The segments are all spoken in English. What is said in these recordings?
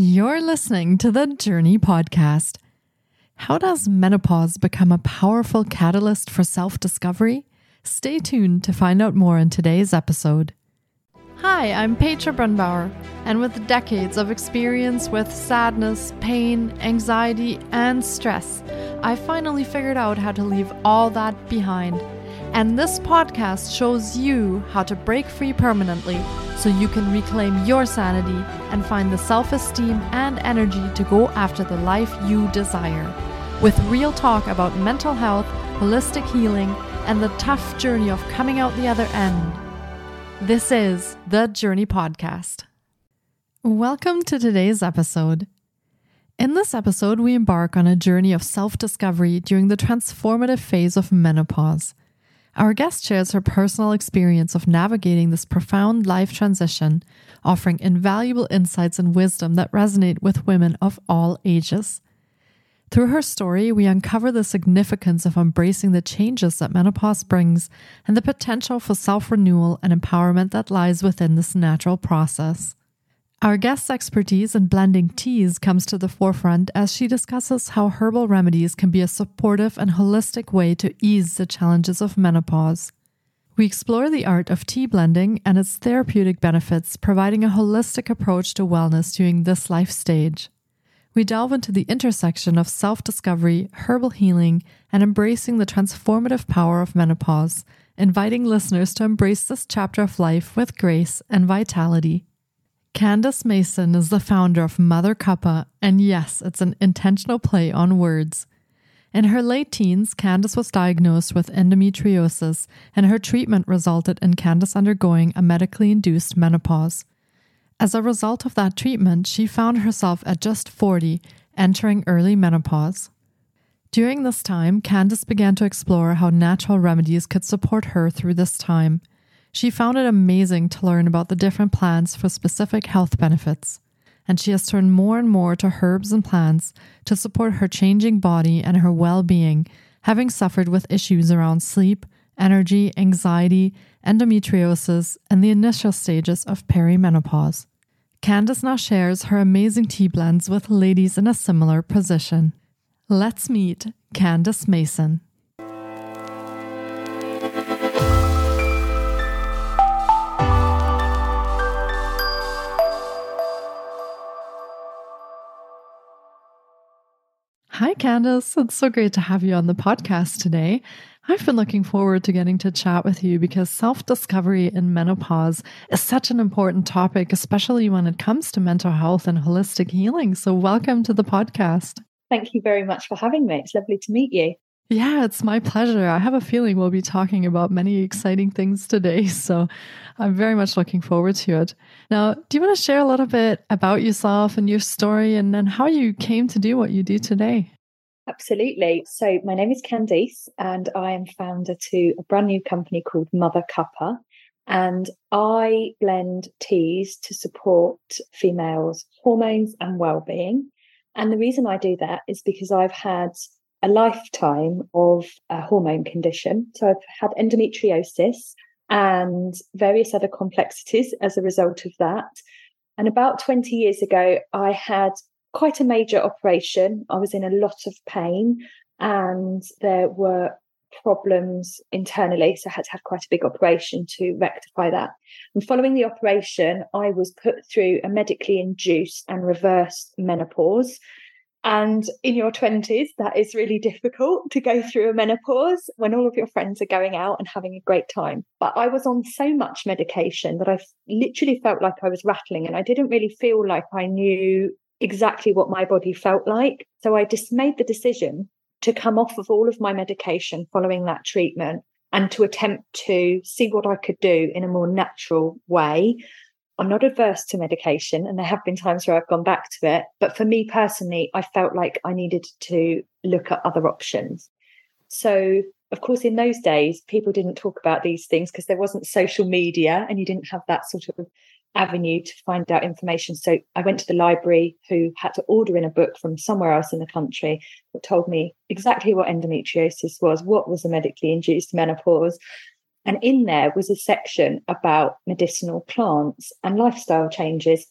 You're listening to the Jōrni Podcast. How does menopause become a powerful catalyst for self discovery? Stay tuned to find out more in today's episode. Hi, I'm Petra Brunbauer, and with decades of experience with sadness, pain, anxiety, and stress, I finally figured out how to leave all that behind. And this podcast shows you how to break free permanently so you can reclaim your sanity and find the self esteem and energy to go after the life you desire. With real talk about mental health, holistic healing, and the tough journey of coming out the other end. This is the Jōrni Podcast. Welcome to today's episode. In this episode, we embark on a journey of self discovery during the transformative phase of menopause. Our guest shares her personal experience of navigating this profound life transition, offering invaluable insights and wisdom that resonate with women of all ages. Through her story, we uncover the significance of embracing the changes that menopause brings and the potential for self renewal and empowerment that lies within this natural process. Our guest's expertise in blending teas comes to the forefront as she discusses how herbal remedies can be a supportive and holistic way to ease the challenges of menopause. We explore the art of tea blending and its therapeutic benefits, providing a holistic approach to wellness during this life stage. We delve into the intersection of self discovery, herbal healing, and embracing the transformative power of menopause, inviting listeners to embrace this chapter of life with grace and vitality. Candice Mason is the founder of Mother Cuppa, and yes, it's an intentional play on words. In her late teens, Candice was diagnosed with endometriosis, and her treatment resulted in Candice undergoing a medically induced menopause. As a result of that treatment, she found herself at just 40, entering early menopause. During this time, Candice began to explore how natural remedies could support her through this time. She found it amazing to learn about the different plants for specific health benefits, and she has turned more and more to herbs and plants to support her changing body and her well being, having suffered with issues around sleep, energy, anxiety, endometriosis, and the initial stages of perimenopause. Candice now shares her amazing tea blends with ladies in a similar position. Let's meet Candice Mason. Candice. It's so great to have you on the podcast today. I've been looking forward to getting to chat with you because self discovery in menopause is such an important topic, especially when it comes to mental health and holistic healing. So, welcome to the podcast. Thank you very much for having me. It's lovely to meet you. Yeah, it's my pleasure. I have a feeling we'll be talking about many exciting things today. So I'm very much looking forward to it. Now, do you want to share a little bit about yourself and your story and then how you came to do what you do today? Absolutely. So my name is Candice and I am founder to a brand new company called Mother Cuppa. And I blend teas to support females' hormones and well-being. And the reason I do that is because I've had a lifetime of a hormone condition. So I've had endometriosis and various other complexities as a result of that. And about 20 years ago, I had quite a major operation. I was in a lot of pain and there were problems internally. So I had to have quite a big operation to rectify that. And following the operation, I was put through a medically induced and reversed menopause. And in your 20s, that is really difficult to go through a menopause when all of your friends are going out and having a great time. But I was on so much medication that I literally felt like I was rattling and I didn't really feel like I knew exactly what my body felt like. So I just made the decision to come off of all of my medication following that treatment and to attempt to see what I could do in a more natural way I'm not adverse to medication, and there have been times where I've gone back to it. But for me personally, I felt like I needed to look at other options. So, of course, in those days, people didn't talk about these things because there wasn't social media and you didn't have that sort of avenue to find out information. So, I went to the library who had to order in a book from somewhere else in the country that told me exactly what endometriosis was, what was a medically induced menopause, and in there was a section about medicinal plants and lifestyle changes.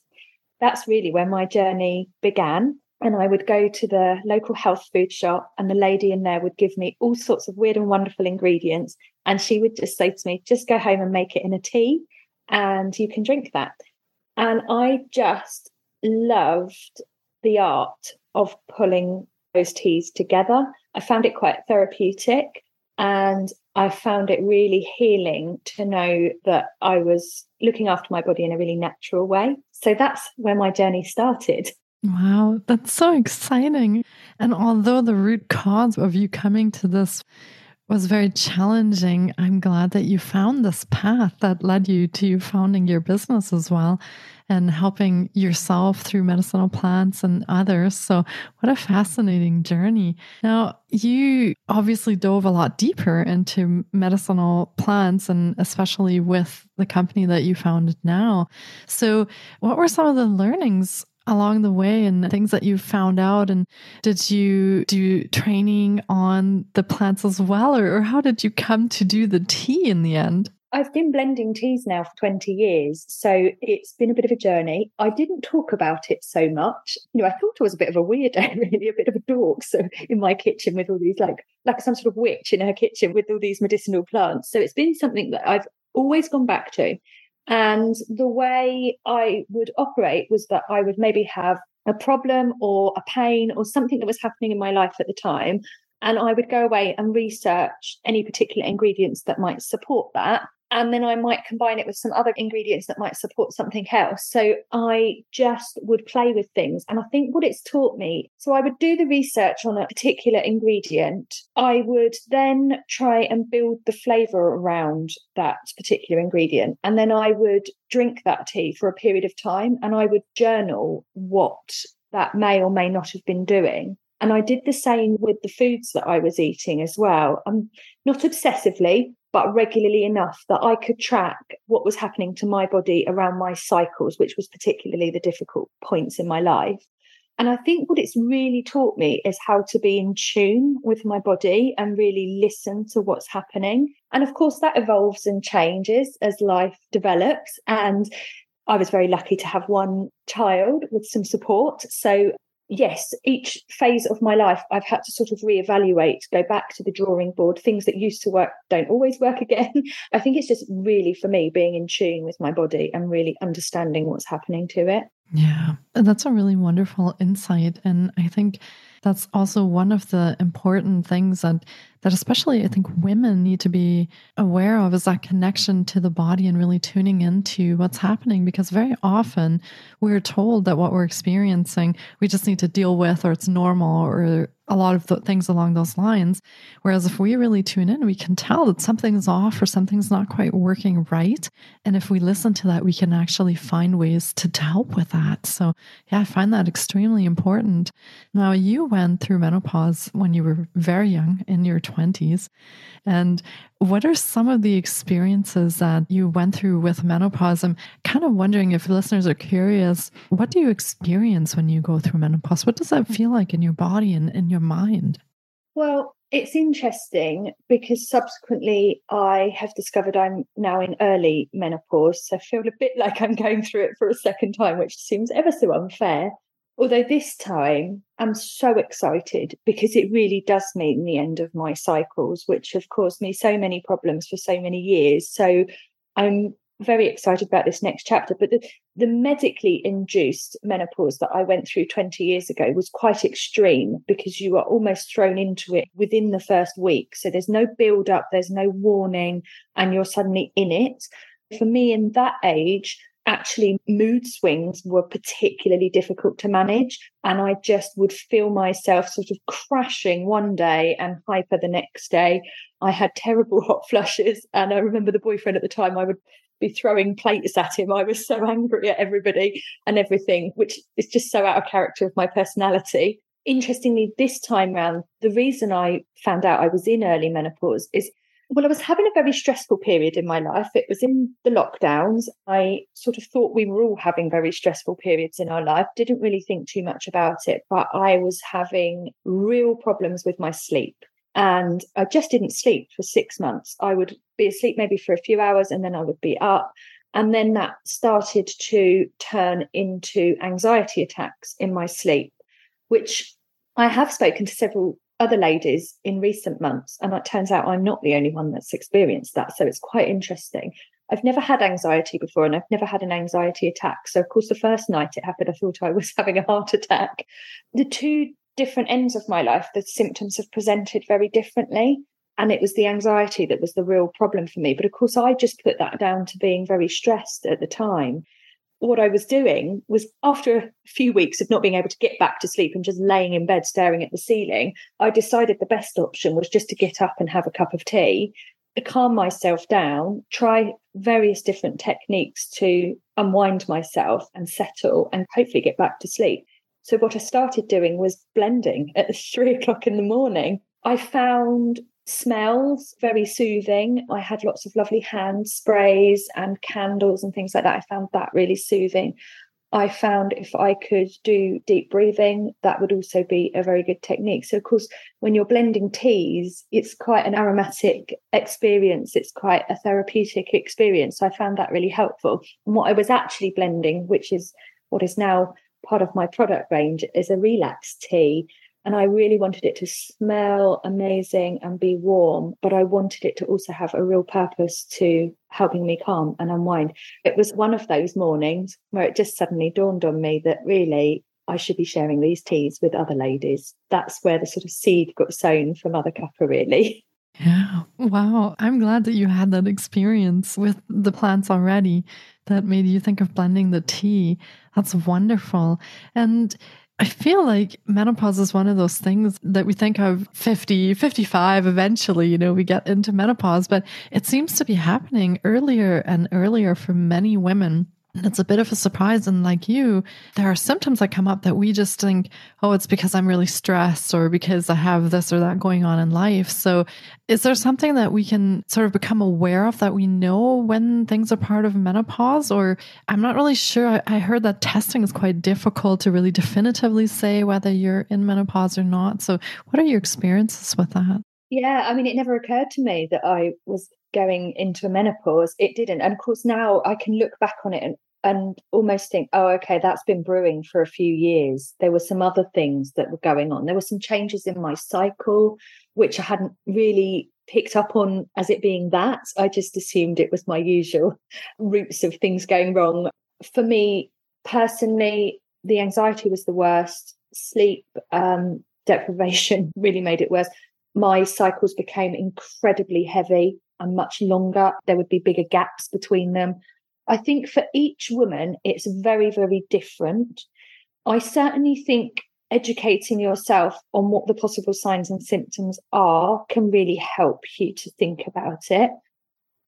that's really where my journey began. And I would go to the local health food shop, and the lady in there would give me all sorts of weird and wonderful ingredients. And she would just say to me, just go home and make it in a tea, and you can drink that. And I just loved the art of pulling those teas together. I found it quite therapeutic. And I found it really healing to know that I was looking after my body in a really natural way. So that's where my journey started. Wow, that's so exciting. And although the root cause of you coming to this was very challenging, I'm glad that you found this path that led you to founding your business as well and helping yourself through medicinal plants and others. So, what a fascinating journey. Now, you obviously dove a lot deeper into medicinal plants and especially with the company that you founded now. So, what were some of the learnings along the way and things that you found out? And did you do training on the plants as well? Or, or, how did you come to do the tea in the end? I've been blending teas now for 20 years. So it's been a bit of a journey. I didn't talk about it so much. You know, I thought I was a bit of a weirdo, really, a bit of a dork. So in my kitchen with all these, like, like some sort of witch in her kitchen with all these medicinal plants. So it's been something that I've always gone back to. And the way I would operate was that I would maybe have a problem or a pain or something that was happening in my life at the time. And I would go away and research any particular ingredients that might support that and then I might combine it with some other ingredients that might support something else. So I just would play with things. And I think what it's taught me, so I would do the research on a particular ingredient. I would then try and build the flavor around that particular ingredient. And then I would drink that tea for a period of time and I would journal what that may or may not have been doing. And I did the same with the foods that I was eating as well. Um, not obsessively, but regularly enough that I could track what was happening to my body around my cycles, which was particularly the difficult points in my life. And I think what it's really taught me is how to be in tune with my body and really listen to what's happening. And of course, that evolves and changes as life develops. And I was very lucky to have one child with some support. So yes, each phase of my life, I've had to sort of reevaluate, go back to the drawing board. Things that used to work don't always work again. I think it's just really for me being in tune with my body and really understanding what's happening to it. Yeah, that's a really wonderful insight. And I think that's also one of the important things that that especially I think women need to be aware of is that connection to the body and really tuning into what's happening because very often we're told that what we're experiencing we just need to deal with or it's normal or a lot of the things along those lines. Whereas if we really tune in, we can tell that something's off or something's not quite working right. And if we listen to that, we can actually find ways to, to help with that. So, yeah, I find that extremely important. Now, you went through menopause when you were very young in your 20s. And what are some of the experiences that you went through with menopause? I'm kind of wondering if listeners are curious, what do you experience when you go through menopause? What does that feel like in your body and in your mind? Well, it's interesting because subsequently I have discovered I'm now in early menopause. So I feel a bit like I'm going through it for a second time, which seems ever so unfair. Although this time I'm so excited because it really does mean the end of my cycles, which have caused me so many problems for so many years. So I'm very excited about this next chapter. But the, the medically induced menopause that I went through 20 years ago was quite extreme because you are almost thrown into it within the first week. So there's no build up, there's no warning, and you're suddenly in it. For me, in that age, actually mood swings were particularly difficult to manage. And I just would feel myself sort of crashing one day and hyper the next day. I had terrible hot flushes. And I remember the boyfriend at the time, I would be throwing plates at him. I was so angry at everybody and everything, which is just so out of character of my personality. Interestingly, this time round, the reason I found out I was in early menopause is well, I was having a very stressful period in my life. It was in the lockdowns. I sort of thought we were all having very stressful periods in our life, didn't really think too much about it, but I was having real problems with my sleep. And I just didn't sleep for six months. I would be asleep maybe for a few hours and then I would be up. And then that started to turn into anxiety attacks in my sleep, which I have spoken to several other ladies in recent months. And it turns out I'm not the only one that's experienced that. So it's quite interesting. I've never had anxiety before and I've never had an anxiety attack. So, of course, the first night it happened, I thought I was having a heart attack. The two different ends of my life, the symptoms have presented very differently. And it was the anxiety that was the real problem for me. But of course, I just put that down to being very stressed at the time. What I was doing was after a few weeks of not being able to get back to sleep and just laying in bed staring at the ceiling, I decided the best option was just to get up and have a cup of tea to calm myself down, try various different techniques to unwind myself and settle and hopefully get back to sleep. So, what I started doing was blending at three o'clock in the morning. I found smells very soothing. I had lots of lovely hand sprays and candles and things like that. I found that really soothing. I found if I could do deep breathing, that would also be a very good technique. So, of course, when you're blending teas, it's quite an aromatic experience. It's quite a therapeutic experience. So, I found that really helpful. And what I was actually blending, which is what is now part of my product range, is a relax tea. And I really wanted it to smell amazing and be warm, but I wanted it to also have a real purpose to helping me calm and unwind. It was one of those mornings where it just suddenly dawned on me that really I should be sharing these teas with other ladies. That's where the sort of seed got sown for Mother Cuppa, really. Yeah. Wow. I'm glad that you had that experience with the plants already that made you think of blending the tea. That's wonderful. And I feel like menopause is one of those things that we think of 50, 55, eventually, you know, we get into menopause, but it seems to be happening earlier and earlier for many women. And it's a bit of a surprise. And like you, there are symptoms that come up that we just think, oh, it's because I'm really stressed or because I have this or that going on in life. So, is there something that we can sort of become aware of that we know when things are part of menopause? Or I'm not really sure. I heard that testing is quite difficult to really definitively say whether you're in menopause or not. So, what are your experiences with that? Yeah, I mean, it never occurred to me that I was going into a menopause. It didn't. And of course, now I can look back on it and and almost think, oh, okay, that's been brewing for a few years. There were some other things that were going on. There were some changes in my cycle, which I hadn't really picked up on as it being that. I just assumed it was my usual roots of things going wrong. For me personally, the anxiety was the worst. Sleep um, deprivation really made it worse. My cycles became incredibly heavy and much longer. There would be bigger gaps between them. I think for each woman, it's very, very different. I certainly think educating yourself on what the possible signs and symptoms are can really help you to think about it.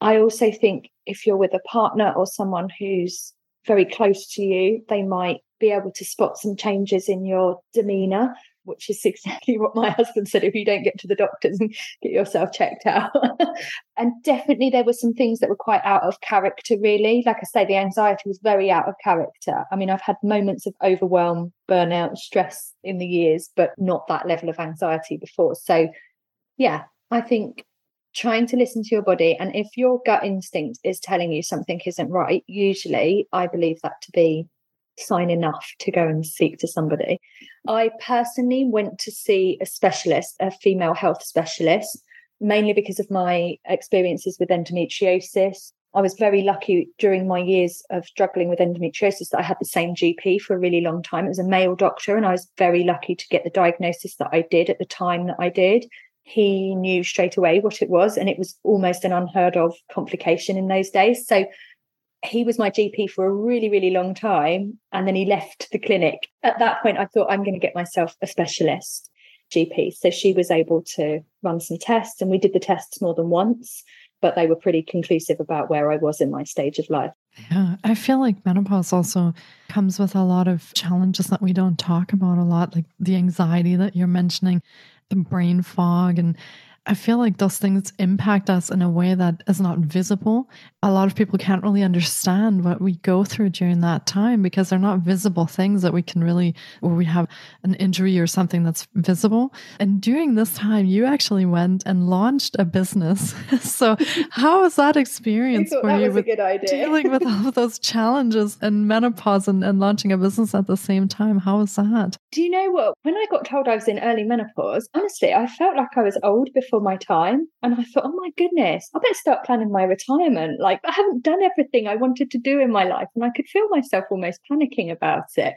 I also think if you're with a partner or someone who's very close to you, they might be able to spot some changes in your demeanor which is exactly what my husband said if you don't get to the doctors and get yourself checked out. and definitely there were some things that were quite out of character, really. Like I say, the anxiety was very out of character. I mean, I've had moments of overwhelm, burnout, stress in the years, but not that level of anxiety before. So, yeah, I think trying to listen to your body and if your gut instinct is telling you something isn't right usually i believe that to be sign enough to go and speak to somebody. I personally went to see a specialist, a female health specialist, mainly because of my experiences with endometriosis. I was very lucky during my years of struggling with endometriosis that I had the same GP for a really long time. It was a male doctor, and I was very lucky to get the diagnosis that I did at the time that I did. He knew straight away what it was, and it was almost an unheard of complication in those days. So he was my GP for a really, really long time. And then he left the clinic. At that point, I thought, I'm going to get myself a specialist GP. So she was able to run some tests, and we did the tests more than once, but they were pretty conclusive about where I was in my stage of life. Yeah, I feel like menopause also comes with a lot of challenges that we don't talk about a lot, like the anxiety that you're mentioning, the brain fog. And I feel like those things impact us in a way that is not visible. A lot of people can't really understand what we go through during that time because they're not visible things that we can really, where we have an injury or something that's visible. And during this time, you actually went and launched a business. so, how was that experience for you with dealing with all of those challenges and menopause and, and launching a business at the same time? How was that? Do you know what? When I got told I was in early menopause, honestly, I felt like I was old before my time. And I thought, oh my goodness, I better start planning my retirement. Like, I haven't done everything I wanted to do in my life. And I could feel myself almost panicking about it.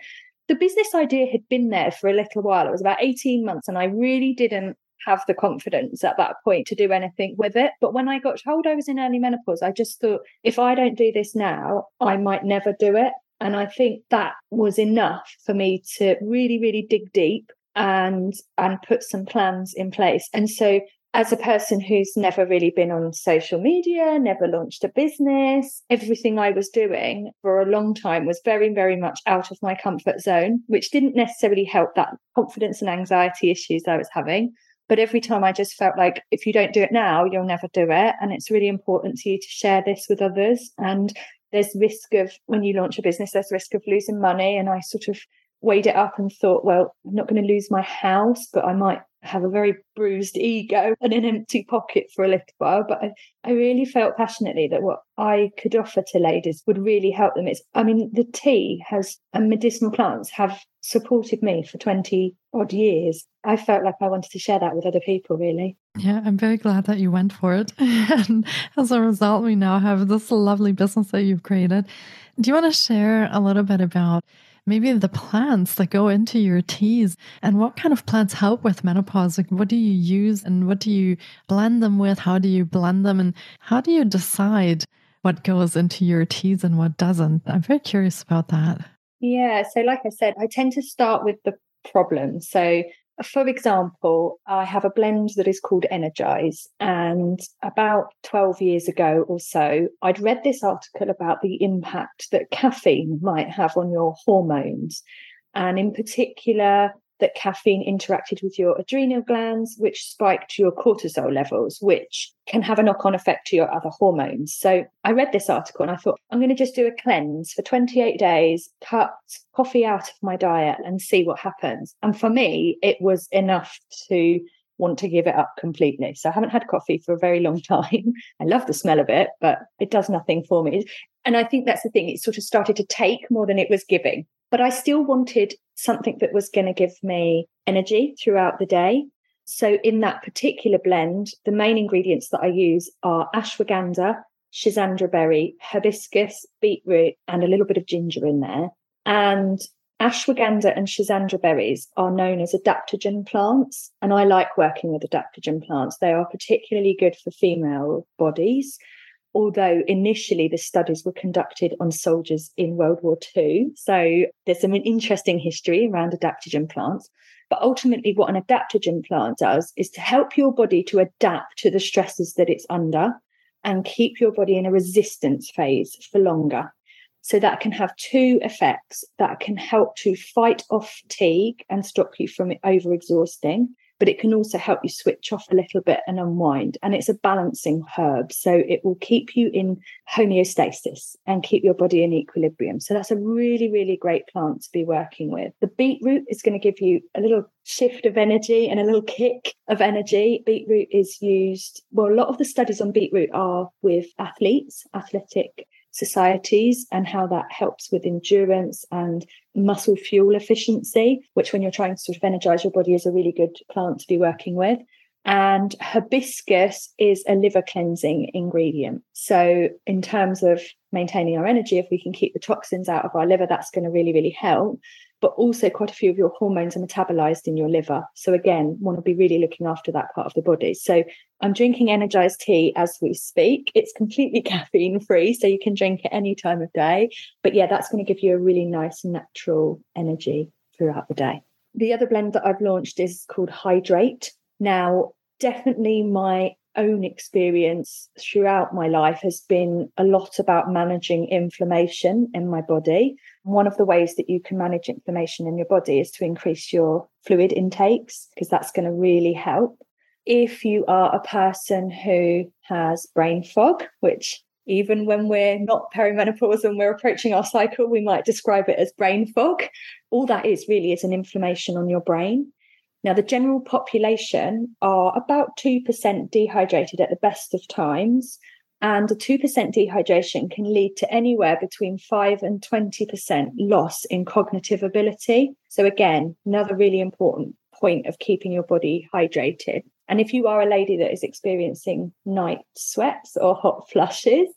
The business idea had been there for a little while. It was about 18 months, and I really didn't have the confidence at that point to do anything with it. But when I got told I was in early menopause, I just thought, if I don't do this now, I might never do it. And I think that was enough for me to really, really dig deep and and put some plans in place. And so as a person who's never really been on social media, never launched a business, everything I was doing for a long time was very, very much out of my comfort zone, which didn't necessarily help that confidence and anxiety issues I was having. But every time I just felt like if you don't do it now, you'll never do it. And it's really important to you to share this with others. And there's risk of when you launch a business, there's risk of losing money. And I sort of weighed it up and thought, well, I'm not going to lose my house, but I might have a very bruised ego and an empty pocket for a little while. But I, I really felt passionately that what I could offer to ladies would really help them. It's, I mean, the tea has and medicinal plants have supported me for 20 odd years. I felt like I wanted to share that with other people, really. Yeah, I'm very glad that you went for it. and as a result, we now have this lovely business that you've created. Do you want to share a little bit about maybe the plants that go into your teas and what kind of plants help with menopause? Like, what do you use and what do you blend them with? How do you blend them? And how do you decide what goes into your teas and what doesn't? I'm very curious about that. Yeah. So, like I said, I tend to start with the problem. So, for example, I have a blend that is called Energize. And about 12 years ago or so, I'd read this article about the impact that caffeine might have on your hormones. And in particular, that caffeine interacted with your adrenal glands, which spiked your cortisol levels, which can have a knock on effect to your other hormones. So I read this article and I thought, I'm going to just do a cleanse for 28 days, cut coffee out of my diet and see what happens. And for me, it was enough to want to give it up completely. So I haven't had coffee for a very long time. I love the smell of it, but it does nothing for me. And I think that's the thing. It sort of started to take more than it was giving. But I still wanted something that was going to give me energy throughout the day. So in that particular blend, the main ingredients that I use are ashwagandha, schisandra berry, hibiscus, beetroot, and a little bit of ginger in there. And ashwagandha and schisandra berries are known as adaptogen plants. And I like working with adaptogen plants. They are particularly good for female bodies although initially the studies were conducted on soldiers in World War II. So there's some interesting history around adaptogen plants. But ultimately, what an adaptogen plant does is to help your body to adapt to the stresses that it's under and keep your body in a resistance phase for longer. So that can have two effects that can help to fight off fatigue and stop you from overexhausting but it can also help you switch off a little bit and unwind. And it's a balancing herb. So it will keep you in homeostasis and keep your body in equilibrium. So that's a really, really great plant to be working with. The beetroot is going to give you a little shift of energy and a little kick of energy. Beetroot is used, well, a lot of the studies on beetroot are with athletes, athletic societies and how that helps with endurance and muscle fuel efficiency, which when you're trying to sort of energize your body is a really good plant to be working with. And hibiscus is a liver cleansing ingredient. So, in terms of maintaining our energy, if we can keep the toxins out of our liver, that's going to really, really help but also quite a few of your hormones are metabolized in your liver. So again, want to be really looking after that part of the body. So I'm drinking energized tea as we speak. It's completely caffeine free, so you can drink it any time of day. But yeah, that's going to give you a really nice natural energy throughout the day. The other blend that I've launched is called Hydrate. Now, definitely my own experience throughout my life has been a lot about managing inflammation in my body. One of the ways that you can manage inflammation in your body is to increase your fluid intakes because that's going to really help. If you are a person who has brain fog, which even when we're not perimenopause and we're approaching our cycle, we might describe it as brain fog. All that is really is an inflammation on your brain. Now, the general population are about 2% dehydrated at the best of times. And a 2% dehydration can lead to anywhere between 5 and 20% loss in cognitive ability. So, again, another really important point of keeping your body hydrated. And if you are a lady that is experiencing night sweats or hot flushes,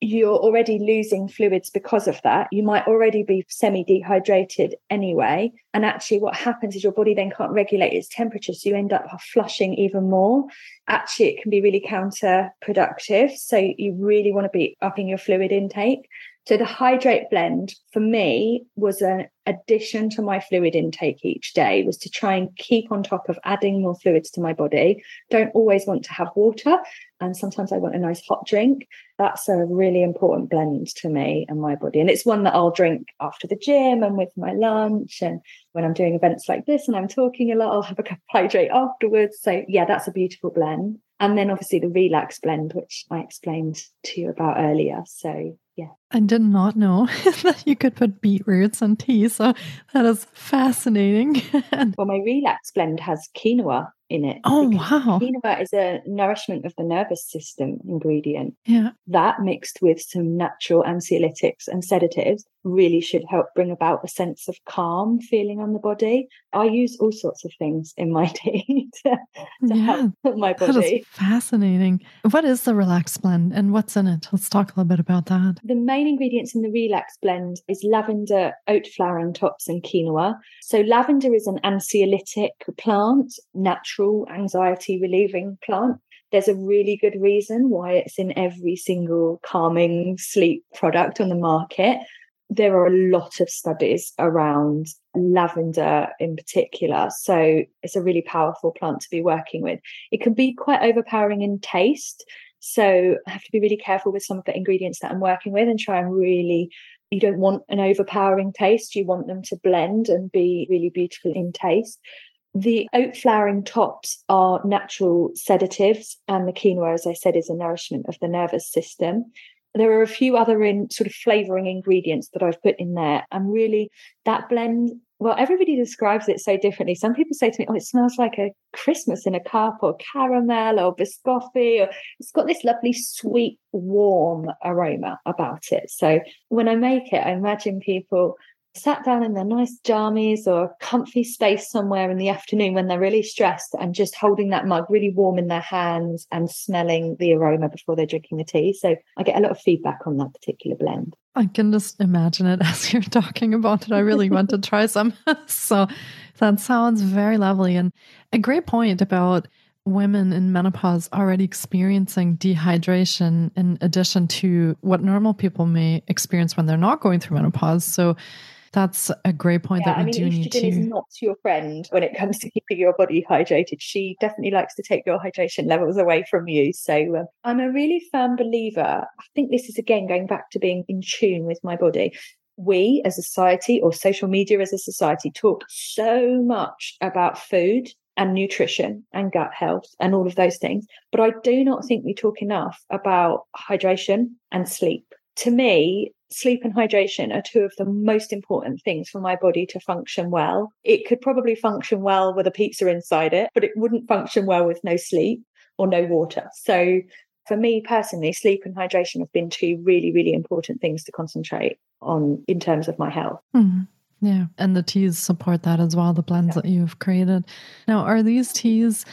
you're already losing fluids because of that. You might already be semi dehydrated anyway. And actually, what happens is your body then can't regulate its temperature. So you end up flushing even more. Actually, it can be really counterproductive. So you really want to be upping your fluid intake. So the hydrate blend for me was an addition to my fluid intake each day was to try and keep on top of adding more fluids to my body. Don't always want to have water. And sometimes I want a nice hot drink. That's a really important blend to me and my body. And it's one that I'll drink after the gym and with my lunch. And when I'm doing events like this and I'm talking a lot, I'll have a cup of hydrate afterwards. So yeah, that's a beautiful blend. And then obviously the relax blend, which I explained to you about earlier. So yeah. I did not know that you could put beetroots on tea. So that is fascinating. well, my relax blend has quinoa in it. Oh, wow. Quinoa is a nourishment of the nervous system ingredient. Yeah. That mixed with some natural anxiolytics and sedatives really should help bring about a sense of calm feeling on the body. I use all sorts of things in my tea to, to yeah, help my body. That is fascinating. What is the Relax blend and what's in it? Let's talk a little bit about that. The main ingredients in the Relax blend is lavender, oat flower and tops and quinoa. So lavender is an anxiolytic plant, natural anxiety relieving plant there's a really good reason why it's in every single calming sleep product on the market there are a lot of studies around lavender in particular. So it's a really powerful plant to be working with. It can be quite overpowering in taste. So I have to be really careful with some of the ingredients that I'm working with and try and really, you don't want an overpowering taste. You want them to blend and be really beautiful in taste. The oat flowering tops are natural sedatives, and the quinoa, as I said, is a nourishment of the nervous system there are a few other in sort of flavoring ingredients that I've put in there. And really that blend, well, everybody describes it so differently. Some people say to me, oh, it smells like a Christmas in a cup or caramel or biscotti, or it's got this lovely sweet, warm aroma about it. So when I make it, I imagine people sat down in their nice jammies or comfy space somewhere in the afternoon when they're really stressed and just holding that mug really warm in their hands and smelling the aroma before they're drinking the tea. So I get a lot of feedback on that particular blend. I can just imagine it as you're talking about it. I really want to try some. so that sounds very lovely. And a great point about women in menopause already experiencing dehydration in addition to what normal people may experience when they're not going through menopause. So that's a great point yeah, that we I mean, do need to. is not your friend when it comes to keeping your body hydrated. She definitely likes to take your hydration levels away from you. So uh, I'm a really firm believer. I think this is again going back to being in tune with my body. We as a society or social media as a society talk so much about food and nutrition and gut health and all of those things. But I do not think we talk enough about hydration and sleep. To me, sleep and hydration are two of the most important things for my body to function well. It could probably function well with a pizza inside it, but it wouldn't function well with no sleep or no water. So for me personally, sleep and hydration have been two really, really important things to concentrate on in terms of my health. Mm-hmm. Yeah. And the teas support that as well, the blends yeah. that you've created. Now, are these teas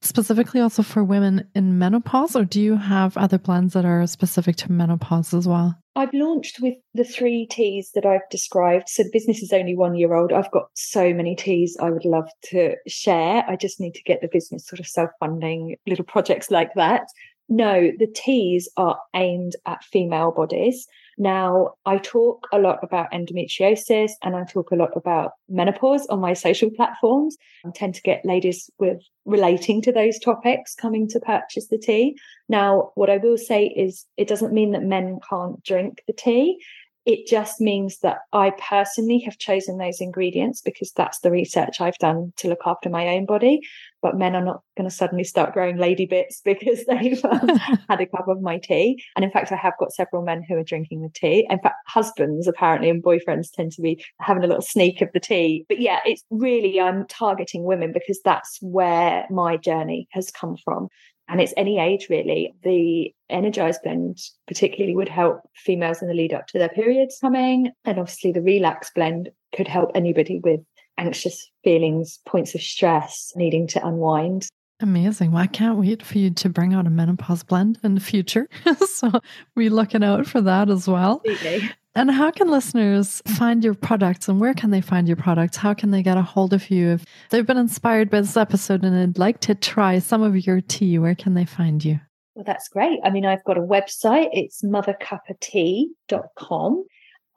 specifically also for women in menopause, or do you have other blends that are specific to menopause as well? I've launched with the three teas that I've described. So the business is only one year old. I've got so many teas I would love to share. I just need to get the business sort of self funding little projects like that. No, the teas are aimed at female bodies. Now, I talk a lot about endometriosis and I talk a lot about menopause on my social platforms. I tend to get ladies with relating to those topics coming to purchase the tea. Now, what I will say is it doesn't mean that men can't drink the tea. It just means that I personally have chosen those ingredients because that's the research I've done to look after my own body. But men are not going to suddenly start growing lady bits because they've um, had a cup of my tea. And in fact, I have got several men who are drinking the tea. In fact, husbands apparently and boyfriends tend to be having a little sneak of the tea. But yeah, it's really, I'm targeting women because that's where my journey has come from and it's any age really. The energized blend particularly would help females in the lead up to their periods coming, and obviously the relax blend could help anybody with anxious feelings, points of stress, needing to unwind. Amazing. Well, I can't wait for you to bring out a menopause blend in the future. so we're looking out for that as well. Absolutely. And how can listeners find your products and where can they find your products? How can they get a hold of you if they've been inspired by this episode and they'd like to try some of your tea? Where can they find you? Well, that's great. I mean, I've got a website, it's mothercuppatea.com.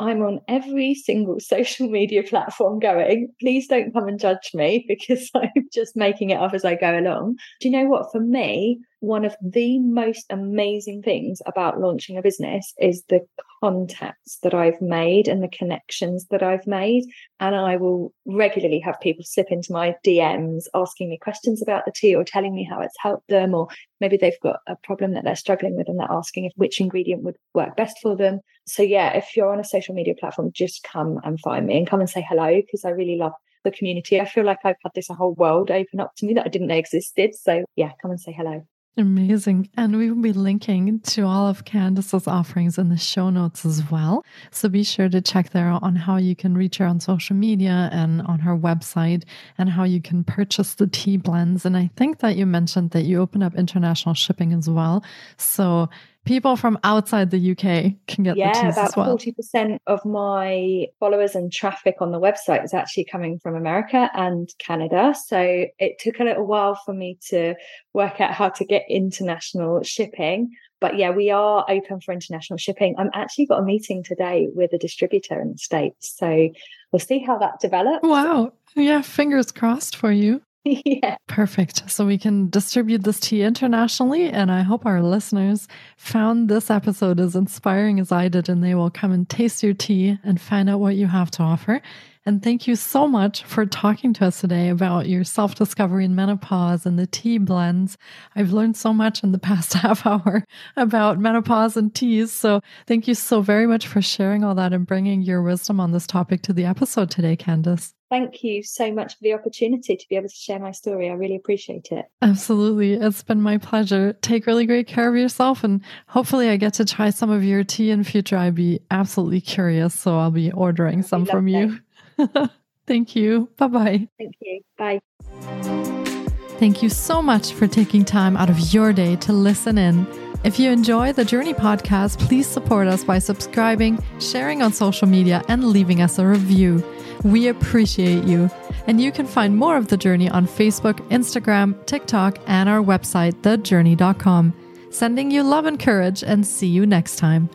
I'm on every single social media platform going. Please don't come and judge me because I'm just making it up as I go along. Do you know what? For me, one of the most amazing things about launching a business is the contacts that I've made and the connections that I've made. And I will regularly have people slip into my DMs asking me questions about the tea or telling me how it's helped them, or maybe they've got a problem that they're struggling with and they're asking if which ingredient would work best for them. So, yeah, if you're on a social media platform, just come and find me and come and say hello because I really love the community. I feel like I've had this whole world open up to me that I didn't know existed. So, yeah, come and say hello. Amazing. And we will be linking to all of Candice's offerings in the show notes as well. So be sure to check there on how you can reach her on social media and on her website and how you can purchase the tea blends. And I think that you mentioned that you open up international shipping as well. So people from outside the UK can get yeah, the teas about well. 40% of my followers and traffic on the website is actually coming from America and Canada. So it took a little while for me to work out how to get international shipping. But yeah, we are open for international shipping. I'm actually got a meeting today with a distributor in the States. So we'll see how that develops. Wow. Yeah, fingers crossed for you. yeah. Perfect. So we can distribute this tea internationally. And I hope our listeners found this episode as inspiring as I did, and they will come and taste your tea and find out what you have to offer. And thank you so much for talking to us today about your self discovery in menopause and the tea blends. I've learned so much in the past half hour about menopause and teas. So thank you so very much for sharing all that and bringing your wisdom on this topic to the episode today, Candice. Thank you so much for the opportunity to be able to share my story. I really appreciate it. Absolutely. It's been my pleasure. Take really great care of yourself and hopefully I get to try some of your tea in future. I'd be absolutely curious. So I'll be ordering some from you. Thank you. Bye bye. Thank you. Bye. Thank you so much for taking time out of your day to listen in. If you enjoy the Jōrni podcast, please support us by subscribing, sharing on social media, and leaving us a review. We appreciate you. And you can find more of The Jōrni on Facebook, Instagram, TikTok, and our website, thejourney.com. Sending you love and courage, and see you next time.